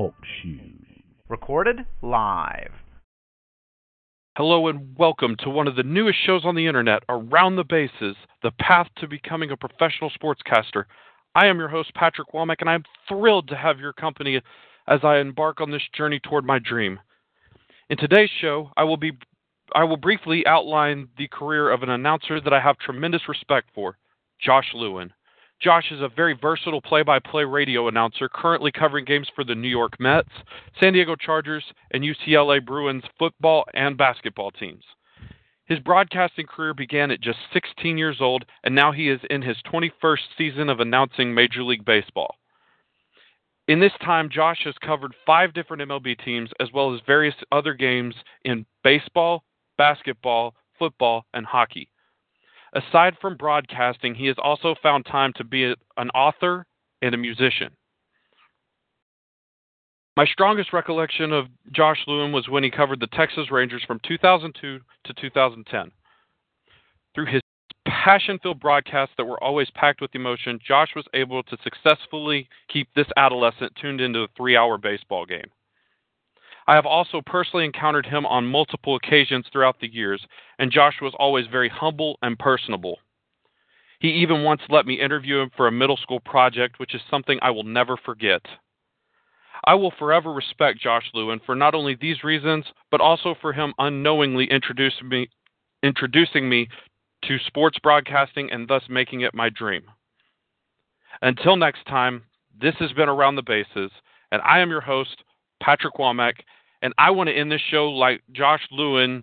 Talk shoes. Recorded live. Hello and welcome to one of the newest shows on the internet, Around the Bases, the path to becoming a professional sportscaster. I am your host, Patrick Womack, and I'm thrilled to have your company as I embark on this journey toward my dream. In today's show, I will be I will briefly outline the career of an announcer that I have tremendous respect for, Josh Lewin. Josh is a very versatile play-by-play radio announcer currently covering games for the New York Mets, San Diego Chargers, and UCLA Bruins football and basketball teams. His broadcasting career began at just 16 years old, and now he is in his 21st season of announcing Major League Baseball. In this time, Josh has covered five different MLB teams as well as various other games in baseball, basketball, football, and hockey. Aside from broadcasting, he has also found time to be an author and a musician. My strongest recollection of Josh Lewin was when he covered the Texas Rangers from 2002 to 2010. Through his passion filled broadcasts that were always packed with emotion, Josh was able to successfully keep this adolescent tuned into a three hour baseball game. I have also personally encountered him on multiple occasions throughout the years, and Josh was always very humble and personable. He even once let me interview him for a middle school project, which is something I will never forget. I will forever respect Josh Lewin for not only these reasons, but also for him unknowingly introducing me, introducing me to sports broadcasting and thus making it my dream. Until next time, this has been Around the Bases, and I am your host, Patrick Womack, and I want to end this show like Josh Lewin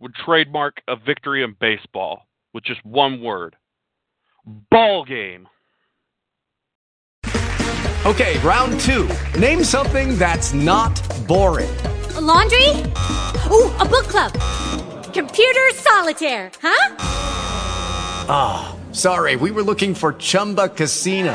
would trademark a victory in baseball with just one word ball game. Okay, round two. Name something that's not boring. A laundry? Ooh, a book club. Computer solitaire, huh? Ah, oh, sorry, we were looking for Chumba Casino.